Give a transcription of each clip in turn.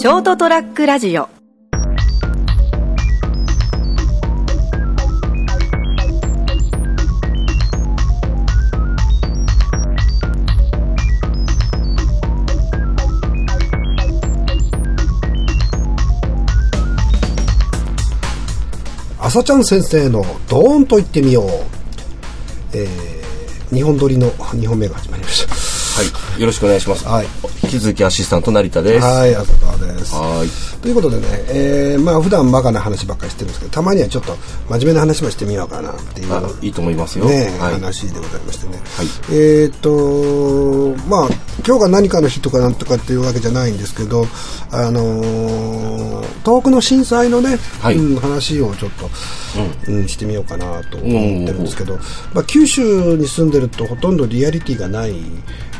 ショートトラックラジオ朝ちゃん先生のドーンと言ってみよう。えー、日本撮りの2本目が始まりました。はい、よろしくお願いします。はい引き続きアシスタント成田です。ははい、朝川です。い。ということでね、えー、まあ普段バカな話ばっかりしてるんですけど、たまにはちょっと真面目な話もしてみようかなっていう。あいいと思いますよ。ね、はい。話でございましてね、はいえーっとまあ今日が何かの日とかなんとかっていうわけじゃないんですけどあのー東北の震災のね、はいうん話をちょっと、うんしてみようかなと思ってるんですけど、まあ、九州に住んでるとほとんどリアリティがない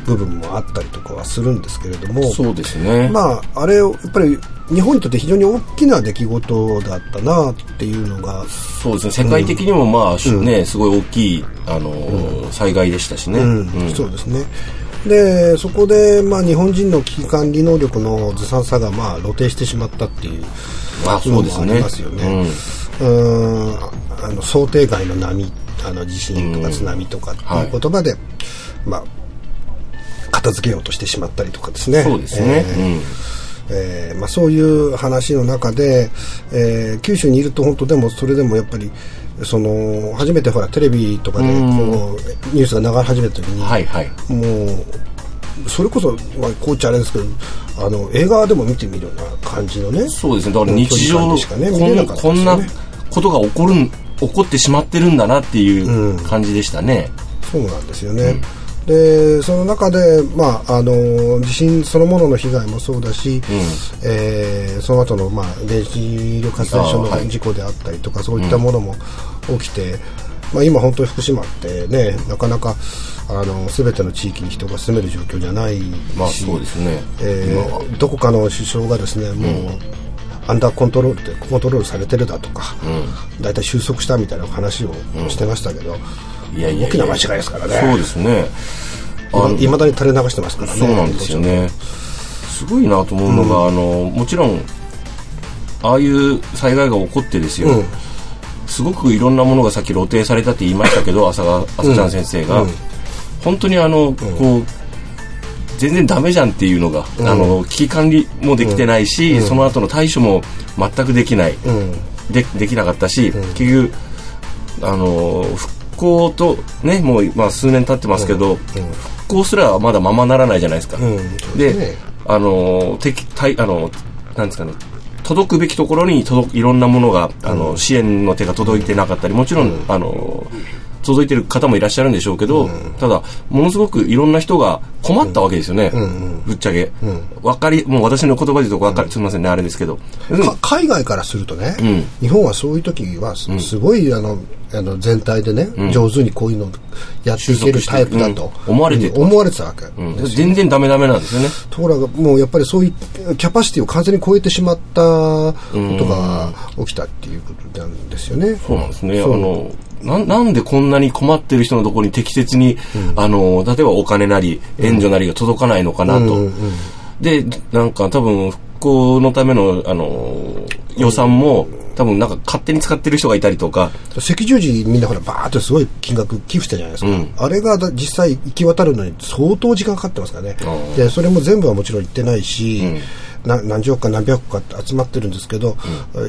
部分もあったりとかはするんですけれどもそうですね。まああれをやっぱり日本にとって非常に大きな出来事だったなっていうのがそうですね。世界的にもまあ、しね、すごい大きい、あのー災害でしたしね。うんうんそうですね。でそこで、まあ、日本人の危機管理能力のずさんさが、まあ、露呈してしまったっていうあそうですねのもありますよね。うーんあの想定外の波あの地震とか津波とかっていう言葉で、まあ、片付けようとしてしまったりとかですね。そうですね。えーえーまあ、そういう話の中で、えー九州にいると本当でもそれでもやっぱりその初めてほらテレビとかでこうニュースが流れ始めた時に、うん。はいはい。もうそれこそ、まあ、こう言っちゃあれですけどあの映画でも見てみるような感じのねそうですね。だから日常、しかね見れなかったこんこんなことが起こるん、起こってしまってるんだなっていう感じでしたね。そうなんですよね。でその中で、まあ、あの地震そのものの被害もそうだし、えーその後のまの、あ、電子力発電所の事故であったりとか、そういったものも起きて、まあ、今、本当に福島ってねなかなかあの全ての地域に人が住める状況じゃないし、まあそうですね。えどこかの首相がですねもう、アンダーコントロールでコントロールされてるだとか、大体収束したみたいな話をしてましたけど、いやいやいや大きな間違いですからね。そうですね。いまだに垂れ流してますからね。そうなんですよね。すごいなと思うのが、あのもちろんああいう災害が起こってですよ。うんすごくいろんなものがさっき露呈されたって言いましたけど、朝が朝ちゃん先生が、うん本当にあの、こう全然ダメじゃんっていうのが、あの危機管理もできてないし、その後の対処も全くできない、うん。でできなかったし、結局あの復興とねもう、まあ、数年経ってますけど、復興すらまだままならないじゃないですか。で、あの敵対あのなんですかね届くべきところに届くいろんなものがあの、支援の手が届いてなかったりもちろん、あの届いてる方もいらっしゃるんでしょうけど、ただものすごくいろんな人が困ったわけですよね、ぶっちゃけ、わかりもう私の言葉で言うとわかり、すみませんねあれですけど、か海外からするとね、ん。日本はそういう時はすすごいあのあの全体でね、上手にこういうのやっていけるタイプだと、うん。思われてうん。思われてたわけ、うん。全然ダメダメなんですよね。ところがもうやっぱりそういうキャパシティを完全に超えてしまったことが起きたっていうことなんですよね。そうなんですね。あの、ななんでこんなに困ってる人のところに適切に、あの、例えばお金なり、援助なりが届かないのかなと。で、なんか多分、復興のための、あの、予算も、多分なんか勝手に使ってる人がいたりとか、赤十字みんなほらバーってすごい金額寄付したじゃないですか、あれがだ実際行き渡るのに相当時間かかってますからね。ー。でそれも全部はもちろん行ってないし、な何十億か何百億かって集まってるんですけど、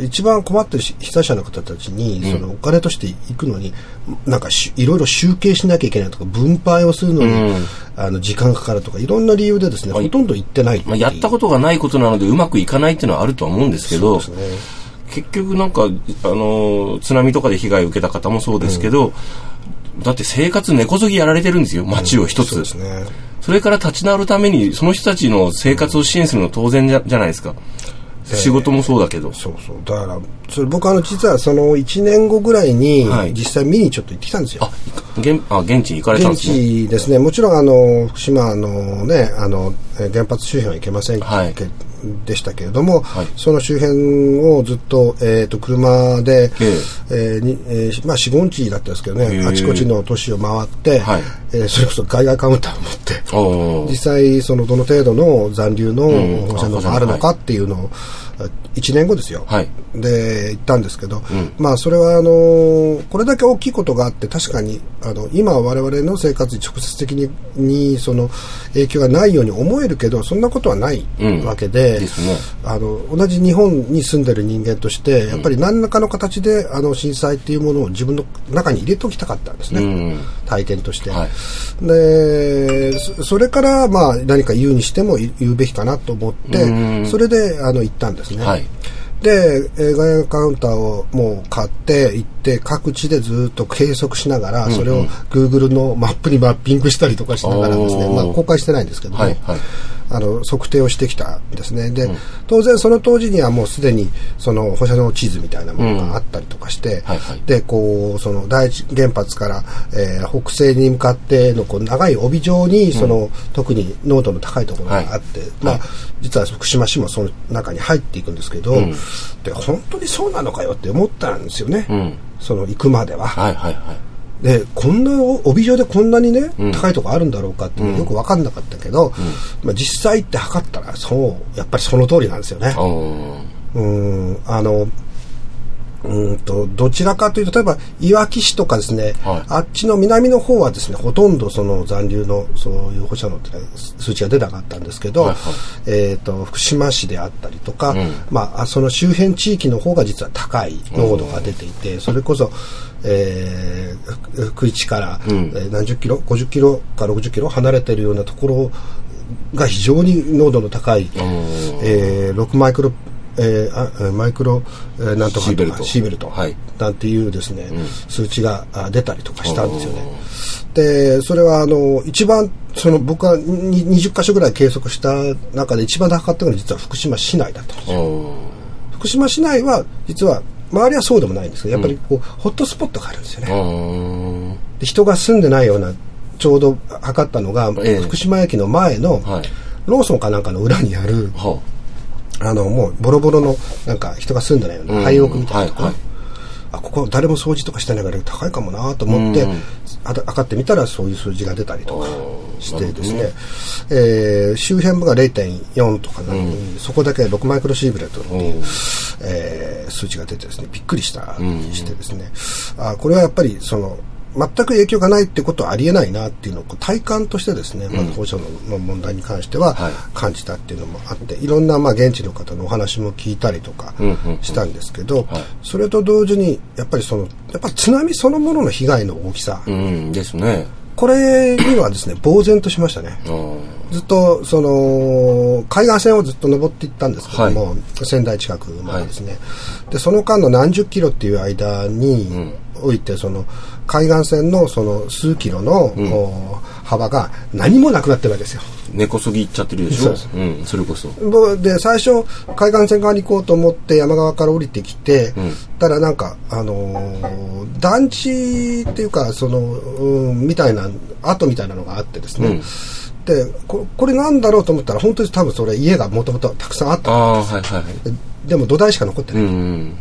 一番困ってるし被災者の方たちに、そのお金として行くのになんかしいろいろ集計しなきゃいけないとか分配をするのに、あの時間かかるとかいろんな理由でですね、ほとんど行ってないまあ、やったことがないことなのでうまくいかないっていうのはあるとは思うんですけど、ね。結局なんか、あの、津波とかで被害を受けた方もそうですけど、だって生活根こそぎやられてるんですよ、街を一つ。そうですねそれから立ち直るために、その人たちの生活を支援するのは当然じゃじゃないですか。仕事もそうだけど。そうそうだからそれ僕あの実はその1年後ぐらいにはい実際見にちょっと行ってきたんですよ、あ、現あ現地に行かれたんで現すね。地ですね、もちろんあの福島のね、あのえー原発周辺は行けませんけ,、はいでしたけれども、はい。その周辺をずっと,、えー、と車で、ええ。ーにえーまあ、4、5日だったんですけどへね、え。あちこちの都市を回って、はい。えーそれこそ海外カウンターを持って、実際、そのどの程度の残留のん。放射能があるのかっていうのを、1年後ですよ、はい。で行ったんですけど、ん。まあ、それはあのこれだけ大きいことがあって、確かにあの今、我々の生活に直接的ににその影響がないように思えるけど、そんなことはないうん。わけで、ですね。あの同じ日本に住んでる人間として、やっぱり何らかの形であの震災っていうものを自分の中に入れておきたかったんですね、うん。体験として。はい。でそそれからまあ何か言うにしても言うべきかなと思ってうん。それであの行ったんですね、はい。で映画用カウンターをもう買って行って各地でずっと計測しながら、それを Google のマップにマッピングしたりとかしながらですね、まあ、公開してないんですけども、はいはいあの測定をしてきたんですね。で、当然その当時にはもうすでにその放射能地図みたいなものがあったりとかして、はいはい。でこうその第一原発から、えー北西に向かってのこう長い帯状にその、特に濃度の高いところがあって、まあ、実は福島市もその中に入っていくんですけど、ん。で本当にそうなのかよって思ったんですよね、うん。その行くまでは。はいはいはいでこんな帯状でこんなにね、うん。高いとこあるんだろうかっていうのよく分かんなかったけど、まあ、実際行って測ったらそうやっぱりその通りなんですよね。うん。あのうーんとどちらかというと例えばいわき市とかですね、はい。あっちの南の方はですねほとんどその残留のそういう放射能って数値が出なかったんですけど、はいはい。えー、と福島市であったりとか、ん。まあ、その周辺地域の方が実は高い濃度が出ていてそれこそ、えー、福井市から、うん。えー何十キロ50キロか60キロ離れているようなところが非常に濃度の高い、えー6マイクロえーマイクロ、えーなんとかシーベルト。シーベルト。はい。なんていうですね、数値があ出たりとかしたんですよね。でそれはあの一番その僕がに20箇所ぐらい計測した中で一番高かったのが実は福島市内だったんですよ。福島市内は実は周りはそうでもないんですけどやっぱりこう、ホットスポットがあるんですよね。で人が住んでないようなちょうど測ったのが、ええ。福島駅の前の、はい。ローソンかなんかの裏にあるはあのもうボロボロのなんか人が住んでないような廃屋みたいなところ、はいはい。あここ誰も掃除とかしてないから高いかもなと思って、うん。あた測ってみたらそういう数字が出たりとかしてですね。なるえー周辺部が0.4とかなのに、そこだけ6マイクロシーブレットっていうお、えー数値が出てですねびっくりしたりしてですね、あこれはやっぱりその全く影響がないってことはありえないなっていうのを体感としてですね、まず放射能の問題に関してははい。感じたっていうのもあって、いろんなまあ現地の方のお話も聞いたりとかしたんですけど、はい。それと同時にやっぱりそのやっぱ津波そのものの被害の大きさ、うんですね。これにはですね呆然としましたね。ずっとその海岸線をずっと登っていったんですけども、仙台近くまでですね、でその間の何十キロっていう間においてその海岸線のその数キロの、こう幅が何もなくなってるわけですよ。根こそぎ行っちゃってるでしょ？そうです。うんそれこそ。ぼで最初海岸線側に行こうと思って山側から降りてきて、ん。たらなんか、あのー団地っていうかその、うん、みたいな跡みたいなのがあってですね、うん。でここれなんだろうと思ったら本当に多分それ家がもともとたくさんあった。ああはいはいはい。ででも土台しか残ってない、うんうん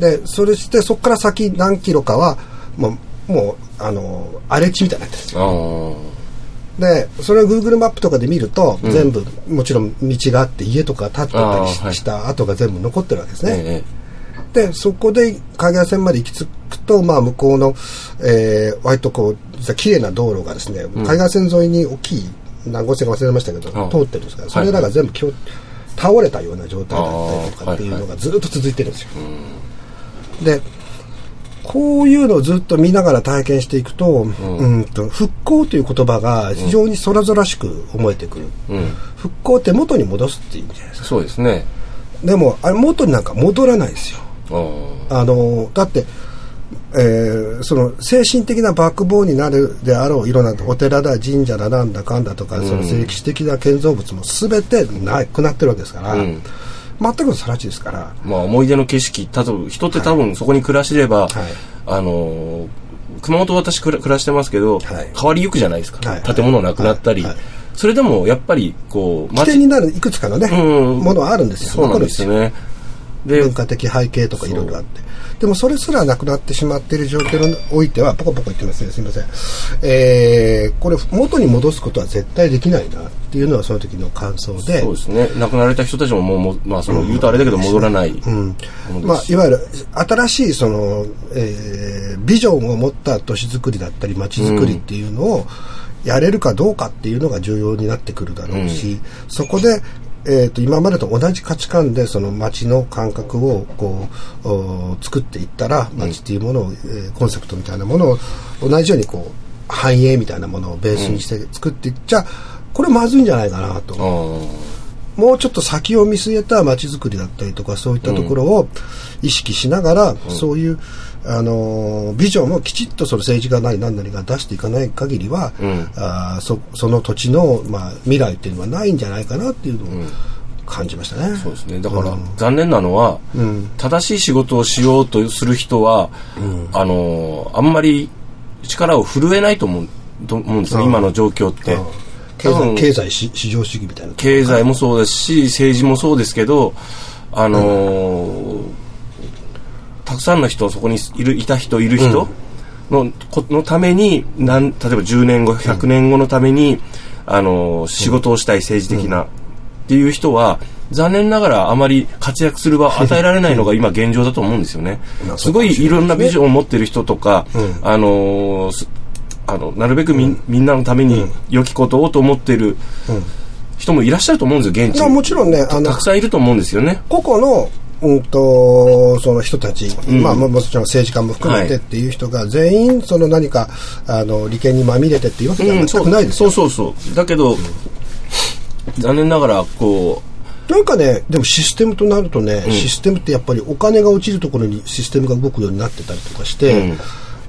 でそれしてそこから先何キロかはもうもうあのー荒れ地みたいになってるんですでそれを Google マップとかで見ると、全部もちろん道があって家とか建ってたりした跡が全部残ってるわけですね、えでそこで海岸線まで行き着くと、まあ、向こうの、えー割とこう実は綺麗な道路がですね、海岸線沿いに大きい何号線か忘れましたけど、あ通ってるんですからそれらが全部きょ倒れたような状態だったりとかっていうのがずっと続いてるんですよ。でこういうのをずっと見ながら体験していくと,、うん、と復興という言葉が非常に空々しく思えてくる、えうん。復興って元に戻すっていう意味じゃないですか。そうですね。でもあれ元になんか戻らないですよ。あのだって、えーその精神的なバックボーンになるであろういろんなお寺だ神社だなんだかんだとか、その歴史的な建造物も全てなくなってるわけですから、うん全くの更地ですから。まあ思い出の景色多分人って多分そこに暮らしてれば、はい。あのー熊本私暮らしてますけど、はい。変わりゆくじゃないですか、はい。建物なくなったり、それでもやっぱりこう起点になるいくつかのね、うん。ものはあるんですよ。そうなんですよね。で文化的背景とかいろいろあって。でもそれすらなくなってしまっている状況においてはポコポコ言ってますね。すみません。えー、これ元に戻すことは絶対できないなっていうのはその時の感想で。そうですね。亡くなられた人たちももうまあ、その言うとあれだけど戻らないものですし、まあ、いわゆる新しいその、えービジョンを持った都市づくりだったり街づくりっていうのをやれるかどうかっていうのが重要になってくるだろうし、そこで、えー、と今までと同じ価値観でその街の感覚をこうお作っていったら街っていうものを、えーコンセプトみたいなものを同じようにこう繁栄みたいなものをベースにして作っていっちゃ、これまずいんじゃないかなと。もうちょっと先を見据えた街づくりだったりとかそういったところを意識しながら、そういう、あのービジョンをきちっとその政治家なり何なりが出していかない限りは、うん。あーそその土地の、まあ、未来っていうのはないんじゃないかなっていうのを感じましたね。そうですね。だから、残念なのは、ん。正しい仕事をしようとする人は、あのあんまり力を振るえないと思うと思うんですよ、うん。今の状況って。うん経済経済し市場主義みたいな。経済もそうですし政治もそうですけどあのーたくさんの人そこにいるいた人いる人の,、このためになん例えば10年後100年後のために、あのー仕事をしたい政治的な、っていう人は残念ながらあまり活躍する場を与えられないのが 今現状だと思うんですよね。まあ。すごいいろんなビジョンを持ってる人とか、うん。あのーすあのなるべくみ,、ん、みんなのために良きことをと思ってるうん。人もいらっしゃると思うんですよ、現地もちろんね、あのたくさんいると思うんですよね。個々の、うんと、その人たち、ん。まあ、ももちろん政治家も含めてはい。っていう人が全員、その何か、あの、利権にまみれてっていうわけでは全くないですよ。そうそうそう。だけど、残念ながら、こなんかね、でもシステムとなるとね、システムってやっぱりお金が落ちるところにシステムが動くようになってたりとかして、うん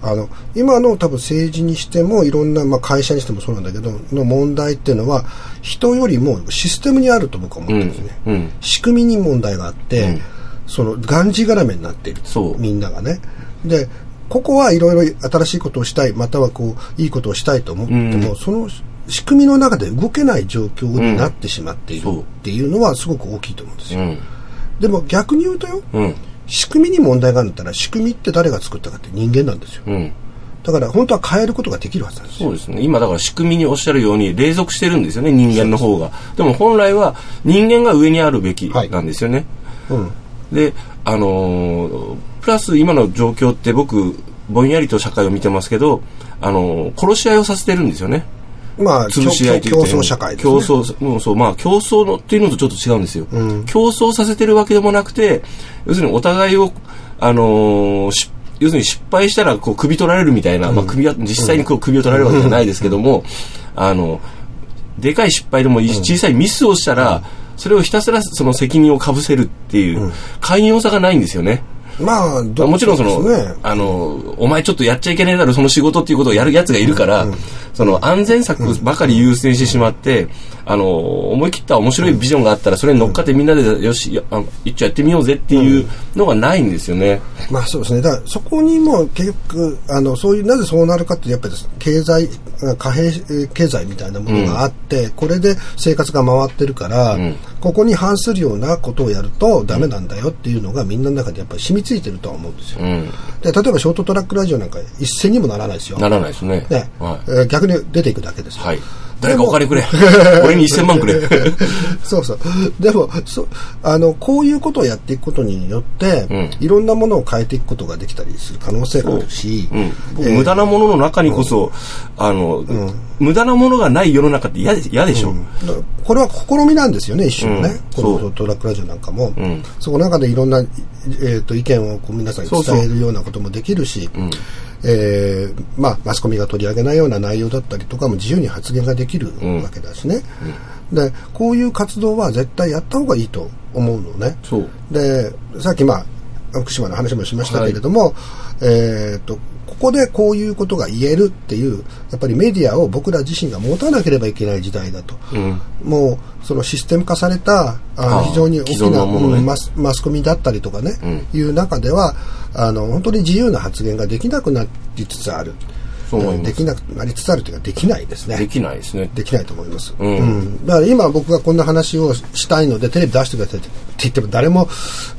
あの今の多分政治にしてもいろんな、まあ、会社にしてもそうなんだけどの問題っていうのは人よりもシステムにあると僕は思ってるんですね、うんうん仕組みに問題があって、うん。そのがんじがらめになっているみんながね。でここはいろいろ新しいことをしたいまたはこういいことをしたいと思っても、うん。その仕組みの中で動けない状況になってしまっているっていうのはすごく大きいと思うんですよ。でも逆に言うとよ。うん。仕組みに問題があるんだったら仕組みって誰が作ったかって人間なんですようん。だから本当は変えることができるはずなんですよそうですね。今だから仕組みにおっしゃるように、隷属してるんですよね、人間の方が。でも本来は人間が上にあるべきなんですよね。うんで、あのープラス今の状況って僕、ぼんやりと社会を見てますけど、あのー殺し合いをさせてるんですよね。まあ潰し合いという競点争社会ね、競争、うん、そう、まあ、競争のっていうのとちょっと違うんですよ。うん。競争させてるわけでもなくて、要するにお互いを、あのーし要するに失敗したらこう首取られるみたいな、まあ首は、実際にこう首を取られるわけじゃないですけども、あの、でかい失敗でもいいし、小さいミスをしたら、それをひたすらその責任をかぶせるっていう、寛容さがないんですよね。まあどもちろんその、あの、お前ちょっとやっちゃいけないだろ、その仕事っていうことをやるやつがいるから、その安全策ばかり優先してしまって、あの、思い切った面白いビジョンがあったら、それに乗っかってみんなで、よし、一丁やってみようぜっていうのがないんですよね。まあそうですね。だからそこにも結局、あの、そういう、なぜそうなるかって、やっぱり経済、貨幣えー経済みたいなものがあって、これで生活が回ってるから、んここに反するようなことをやるとダメなんだよっていうのがみんなの中でやっぱり染みついてるとは思うんですよ。うん。で、例えばショートトラックラジオなんか一銭にもならないですよ。ならないですね。ね、はい。えー逆に出ていくだけですよ。はい。誰かお金くれ。俺に1000万くれ。そうそう。でも、そあの、こういうことをやっていくことによって、うん。いろんなものを変えていくことができたりする可能性があるし、う。ん、僕無駄なものの中にこそ、あの、無駄なものがない世の中って嫌で嫌でしょ、だこれは試みなんですよね、一種のね。うん。このそう。トラックラジオなんかも。ん。そこの中でいろんな、えー、と意見をこう皆さんにそうそう。伝えるようなこともできるし、えーまあ、マスコミが取り上げないような内容だったりとかも自由に発言ができるんわけだしね。で、こういう活動は絶対やった方がいいと思うのね。で、さっきまあ、福島の話もしましたけれども、えっと、ここでこういうことが言えるっていう、やっぱりメディアを僕ら自身が持たなければいけない時代だと。うん。もう、そのシステム化された、あ非常に大きな、ねうんマスマスコミだったりとかね、いう中では、あの、本当に自由な発言ができなくなりつつある。そう思います。できなくなりつつあるというかできないですね。できないですね。できないと思います、うん。うん。だから今僕がこんな話をしたいのでテレビ出してくださいって言っても誰も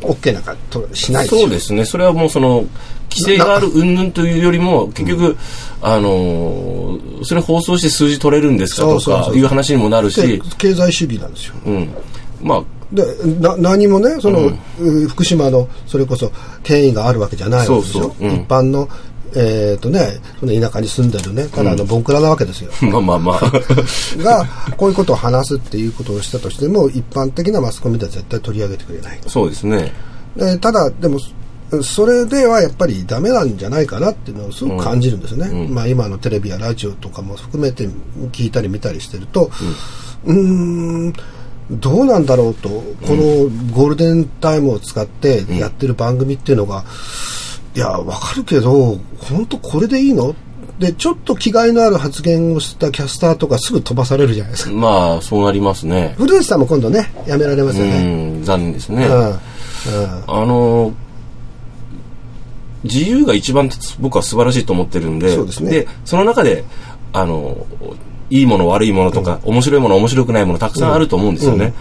OK なんかとしないそうですね。それはもうその、規制がある云々というよりも、結局、あのーそれ放送して数字取れるんですかとかいう話にもなるでし、経済主義なんですよ。うん。まあ、でな何もねその、う福島のそれこそ権威があるわけじゃないわけですよそうそう。うん。一般のえっ、とねその田舎に住んでるねただのボンクラなわけですよ、まあまあまあ。がこういうことを話すっていうことをしたとしても一般的なマスコミでは絶対取り上げてくれない。そうですね。でただでもそれではやっぱりダメなんじゃないかなっていうのをすごく感じるんですね、まあ、今のテレビやラジオとかも含めて聞いたり見たりしてるとうーんどうなんだろうとこのゴールデンタイムを使ってやってる番組っていうのが、いやわかるけど本当これでいいの？でちょっと気概のある発言をしたキャスターとかすぐ飛ばされるじゃないですか。まあ、そうなりますね。古内さんも今度ねやめられますうよね、ん、残念ですね。うんうん。あの自由が一番僕は素晴らしいと思ってるんで、そうですね。その中で、あのいいもの悪いものとか、面白いもの面白くないものたくさんあると思うんですよね。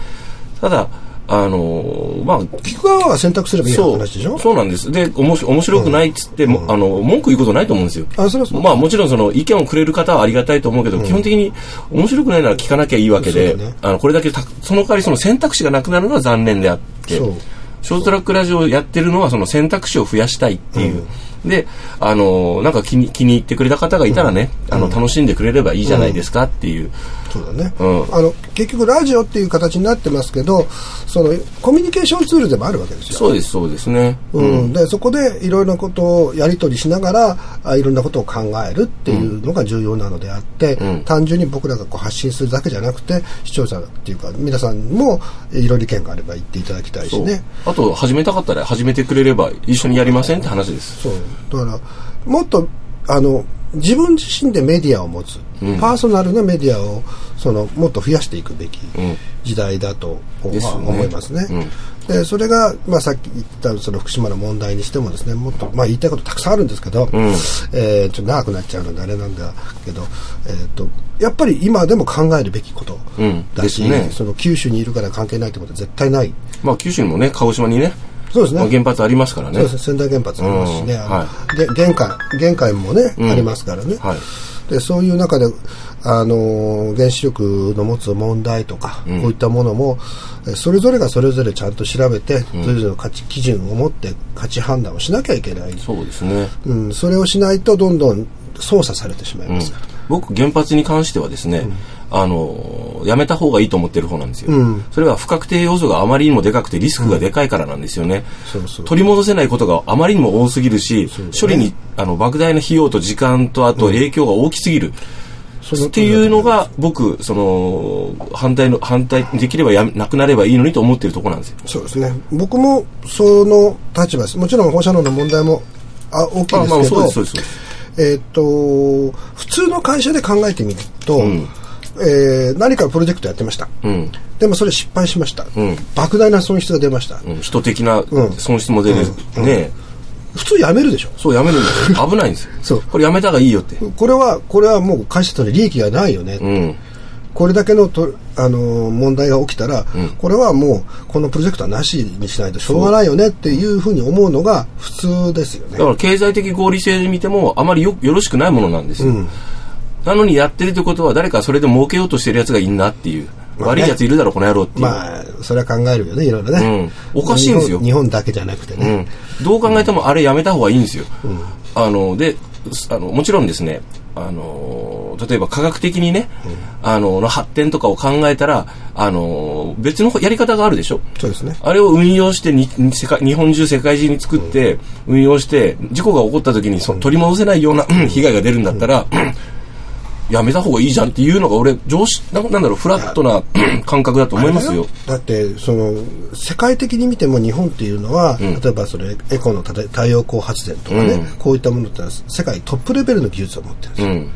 ただ、あのまあ、聞く側は選択すればいい話でしょ？そうなんです。で、おもし面白くないっつっても、あの、文句言うことないと思うんですよ。あそれはそう。まあもちろんその意見をくれる方はありがたいと思うけど、基本的に面白くないなら聞かなきゃいいわけで、ね。あのこれだけたその代わりその選択肢がなくなるのは残念であってショートトラックラジオをやってるのはその選択肢を増やしたいっていう。で、あの、なんか気に気に入ってくれた方がいたらね、あの、楽しんでくれればいいじゃないですかっていう。そうだね、うん。あの結局ラジオっていう形になってますけどそのコミュニケーションツールでもあるわけですよ。そうです、そうですね。うん。でそこでいろいろなことをやり取りしながらあいろんなことを考えるっていうのが重要なのであって、うん。単純に僕らがこう発信するだけじゃなくて視聴者っていうか皆さんもいろいろ意見があれば言っていただきたいしね。あと、始めたかったら始めてくれれば一緒にやりませんって話です。そう。だからもっとあの自分自身でメディアを持つ、うん。パーソナルなメディアをそのもっと増やしていくべきうん。時代だと、ですよね思いますね。でそれが、まあ、さっき言ったその福島の問題にしてもですねもっと、まあ、言いたいことたくさんあるんですけど、ん。えーちょっと長くなっちゃうのであれなんだけど、えー、とやっぱり今でも考えるべきことうん。だし、ね。その九州にいるから関係ないってことは絶対ない。まあ、九州にもね、鹿児島にね、そうですね。まあ原発ありますからね。そうですね。仙台原発ありますしね、はげ玄関玄関もね、うん。ありますからね、はい。でそういう中で、あのー原子力の持つ問題とか、うん。こういったものもえそれぞれがそれぞれちゃんと調べて、それぞれの価値基準を持って価値判断をしなきゃいけない、そうですね。うん、それをしないとどんどん操作されてしまいうんますから、僕、原発に関してはですね、あの、やめた方がいいと思ってる方なんですよ。うんそれは不確定要素があまりにもでかくてリスクがでかいからなんですよね。そうそう取り戻せないことがあまりにも多すぎるし、ね処理にあの莫大な費用と時間とあと影響が大きすぎる。っていうのが僕その反対の反対できればやなくなればいいのにと思ってるところなんですよ。そうですね僕もその立場ですもちろん放射能の問題もあ大きいですけど。えーっと普通の会社で考えてみると、んえー何かプロジェクトやってました、うん。でもそれ失敗しました、ん。莫大な損失が出ました、うん、人的なうん。損失も出る、ね普通やめるでしょ。そうやめる。んですよ危ないんですよ。そう。これやめた方がいいよって。これはこれはもう会社との利益がないよね、うん。これだけのと、あのー問題が起きたら、ん。これはもうこのプロジェクトはなしにしないとしょうがないよねっていうふうに思うのが普通ですよね。だから経済的合理性で見てもあまりよよろしくないものなんですよ、うんなのにやってるってことは誰かそれで儲けようとしてるやつがいんなっていう、まあね。悪いやついるだろこの野郎っていう、まあそれは考えるよねいろいろね、うん。おかしいんですよ。日本日本だけじゃなくてうね、ん、どう考えてもあれやめた方がいいんですよ、あのですあのもちろんですねあの例えば科学的にね、あのの発展とかを考えたらあの別のやり方があるでしょ。そうですね。あれを運用してにに世界日本中世界中に作って運用して事故が起こった時にそ取り戻せないような被害が出るんだったらやめた方がいいじゃんっていうのが俺常識ななんだろうフラットな 感覚だと思いますよ。だってその世界的に見ても日本っていうのは、ん。例えばそれエコの太陽光発電とかね、うん。こういったものってのは世界トップレベルの技術を持ってるんですよ、うん。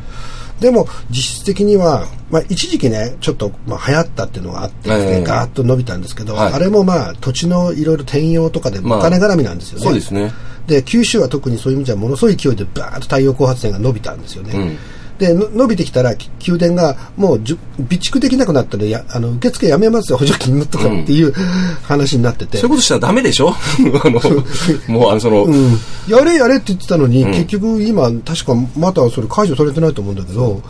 でも実質的には、まあ、一時期ねちょっと、まあ、流行ったっていうのがあって、ええ。ガーッと伸びたんですけど、はい。あれもまあ土地のいろいろ転用とかでおまあ金絡みなんですよね、そうですね。で九州は特にそういう意味じゃものすごい勢いでバーッと太陽光発電が伸びたんですよね、うんでの伸びてきたらき宮殿がもうじゅ備蓄できなくなったらやあの受付やめますよ補助金とかっていう話になってて、そういうことしたらダメでしょ？あの、もう、あの、その、うん、やれやれって言ってたのに、結局今確かまだそれ解除されてないと思うんだけど、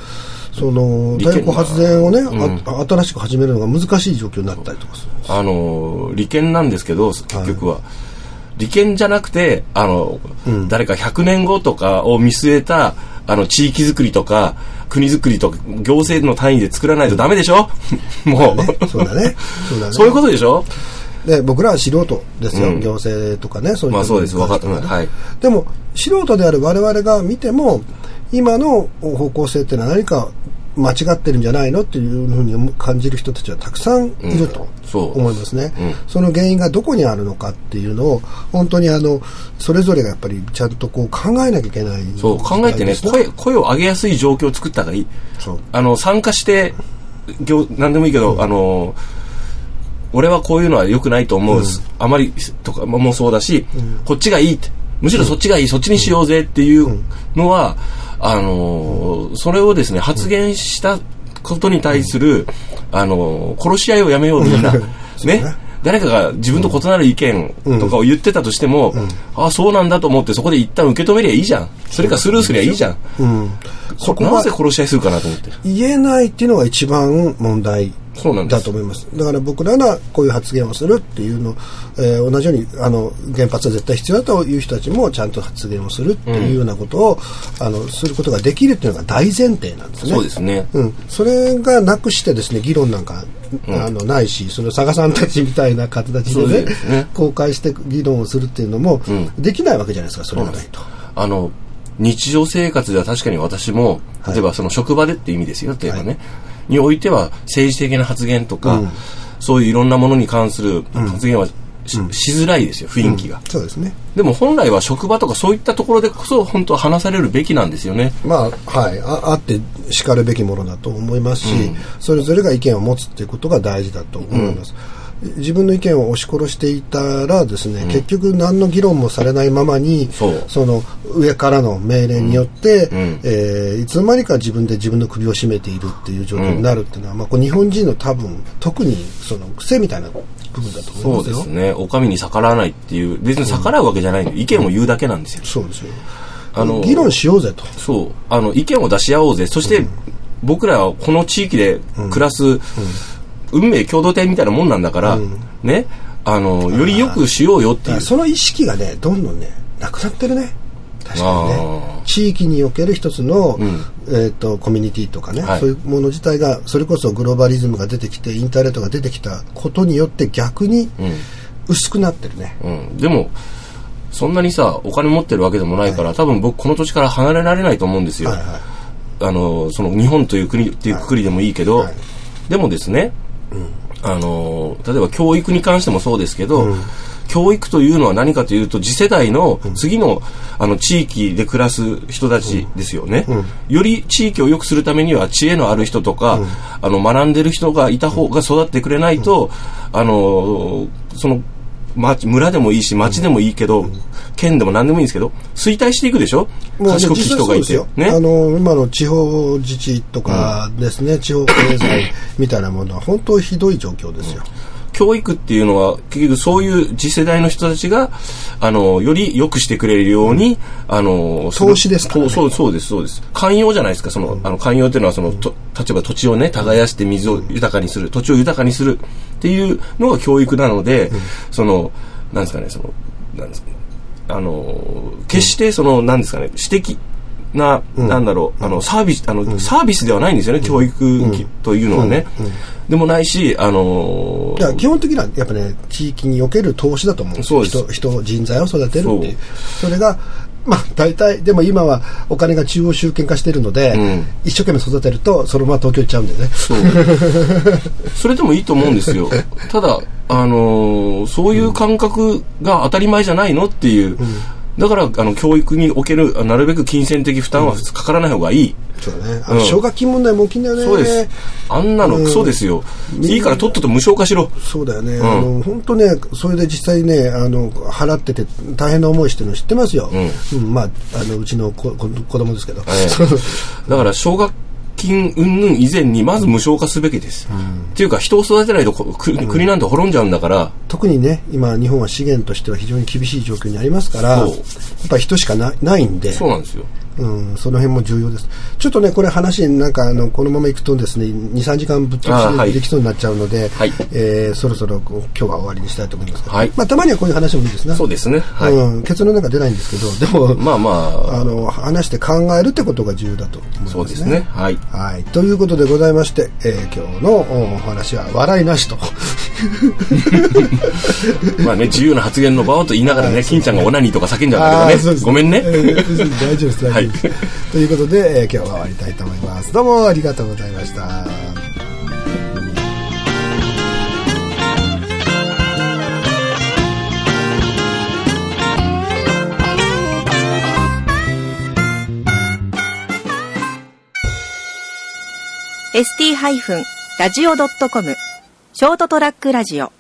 その太陽光発電をね、あ新しく始めるのが難しい状況になったりとかするあの、利権なんですけど、結局は。利権じゃなくて、あの、誰か100年後とかを見据えた、あの、地域づくりとか、国づくりとか、行政の単位で作らないとダメでしょ？もう、ねそうだね。そうだね。そういうことでしょ？で僕らは素人ですよ、うん。行政とかねそういったまあそうです。部分かっはい。でも素人である我々が見ても今の方向性っていうのは何か間違ってるんじゃないのっていうふうに感じる人たちはたくさんいるとそう。思いますね、うん。その原因がどこにあるのかっていうのを本当にあのそれぞれがやっぱりちゃんとこう考えなきゃいけないそう、考えてね、声、声を上げやすい状況を作った方がいい。そう。あの、参加して、業何でもいいけど、あの、俺はこういうのは良くないと思う、あまりとかもそうだし、こっちがいいって、むしろそっちがいい、そっちにしようぜっていうのは、あの、それをですね、発言したことに対する、あの、殺し合いをやめようみんな。ね。誰かが自分と異なる意見とかを言ってたとしても、ああ、そうなんだと思ってそこで一旦受け止めりゃいいじゃん。それかスルーすりゃいいじゃん。うん、そこはなぜ殺し合いするかなと思って。言えないっていうのが一番問題そうなんだと思います。だから僕らがこういう発言をするっていうの、えー同じようにあの原発は絶対必要だという人たちもちゃんと発言をするっていうようなことを、あのすることができるっていうのが大前提なんですね。そうですね。うん、それがなくしてですね議論なんか、あのないしその佐賀さんたちみたいな形でねね公開して議論をするっていうのも、んできないわけじゃないですかそれがないと。あの、日常生活では確かに私も、はい例えばその職場でって意味ですよ、例えばね。においては政治的な発言とか、うん。そういういろんなものに関する発言はし,、しづらいですよ、雰囲気が。そうですね。でも本来は職場とかそういったところでこそ本当は話されるべきなんですよね。まあはい、ああってしかるべきものだと思いますし、それぞれが意見を持つっていうことが大事だと思います。自分の意見を押し殺していたらですね、結局何の議論もされないままにそうの上からの命令によって、んえーいつの間にか自分で自分の首を絞めているっていう状況になるっていうのは、まあ、これ日本人の多分特にその癖みたいな部分だと思いそうますよ。ですね。お上に逆らわないっていう、別に逆らうわけじゃないの、意見を言うだけなんですよ。そうですよあの議論しようぜと。そう。あの、意見を出し合おうぜ。そして、僕らはこの地域で暮らす、運命共同体みたいなもんなんだから、ね、あの、より良くしようよっていう。その意識がねどんどんねなくなってるね。確かにあね地域における一つの、えー、とコミュニティとかね、はい。そういうもの自体がそれこそグローバリズムが出てきてインターネットが出てきたことによって逆に薄くなってるね、うん。でも、そんなにさ、お金持ってるわけでもないから、多分僕この土地から離れられないと思うんですよ。はいはい。あの、その日本という国っていうくくりでもいいけど、はい。でもですね、あの、例えば教育に関してもそうですけど、教育というのは何かというと次世代の次のあの地域で暮らす人たちですよね、より地域を良くするためには知恵のある人とか、あの学んでる人がいた方が育ってくれないと、あのその町村でもいいし町でもいいけど、県でも何でもいいんですけど衰退していくでしょ？賢き人がいて。ね？あの今の地方自治とかですね、地方経済みたいなものは本当ひどい状況ですよ、教育っていうのは結局そういう次世代の人たちがあのより良くしてくれるように、あの投資ですからねそうそうですそうです。寛容じゃないですか。その、あの寛容っていうのはそのと例えば土地をね耕して水を豊かにする土地を豊かにするっていうのが教育なので、そのなんですかねそのなんですかあの決してそのなんですかね私的な、なんだろう、あの、サービス、あの、サービスではないんですよね、教育というのはね。でもないし、あのいや基本的にはやっぱね地域における投資だと思う。んです。そう人人人材を育てるっていう。それがまあ大体でも今はお金が中央集権化してるので、うん。一生懸命育てるとそのまま東京行っちゃうんだよね。そう。それでもいいと思うんですよ。ただ、あのーそういう感覚が当たり前じゃないのっていう、だからあの教育におけるなるべく金銭的負担はかからない方がいい、そうだね。あの奨学金問題も大きいんだよね。そうですあんなのクソですよ、いいからとっとと無償化しろそうだよね。あの、本当ね、それで実際ね、あの、払ってて大変な思いしてるの知ってますよ。うん。まあ、あの、うちの子子子供ですけど。ええ だから奨学金云々以前にまず無償化すべきです、っていうか人を育てないと国なんて滅んじゃうんだから、特にね、今日本は資源としては非常に厳しい状況にありますから、やっぱり人しかなないんで。そうなんですようん、その辺も重要です。ちょっとね、これ話、なんか、あの、このままいくとですね、2、3時間ぶっ通しできそうになっちゃうので、はいえーそろそろ今日は終わりにしたいと思いますけど、はいまあ、たまにはこういう話もいいですね。そうですねはい、うん、結論なんか出ないんですけど、でも、まあまああの、話して考えるってことが重要だと思いますね。そうですねはいはい。ということでございまして、えー今日のお話は笑いなしと。まあね自由な発言の場をと言いながらね金ちゃんがオナニーとか叫んじゃうんあだけどねごめんねえー大丈夫です、大丈夫です。はいということで、えー今日は終わりたいと思います。どうもありがとうございました。ST-radio.com ショートトラックラジオ。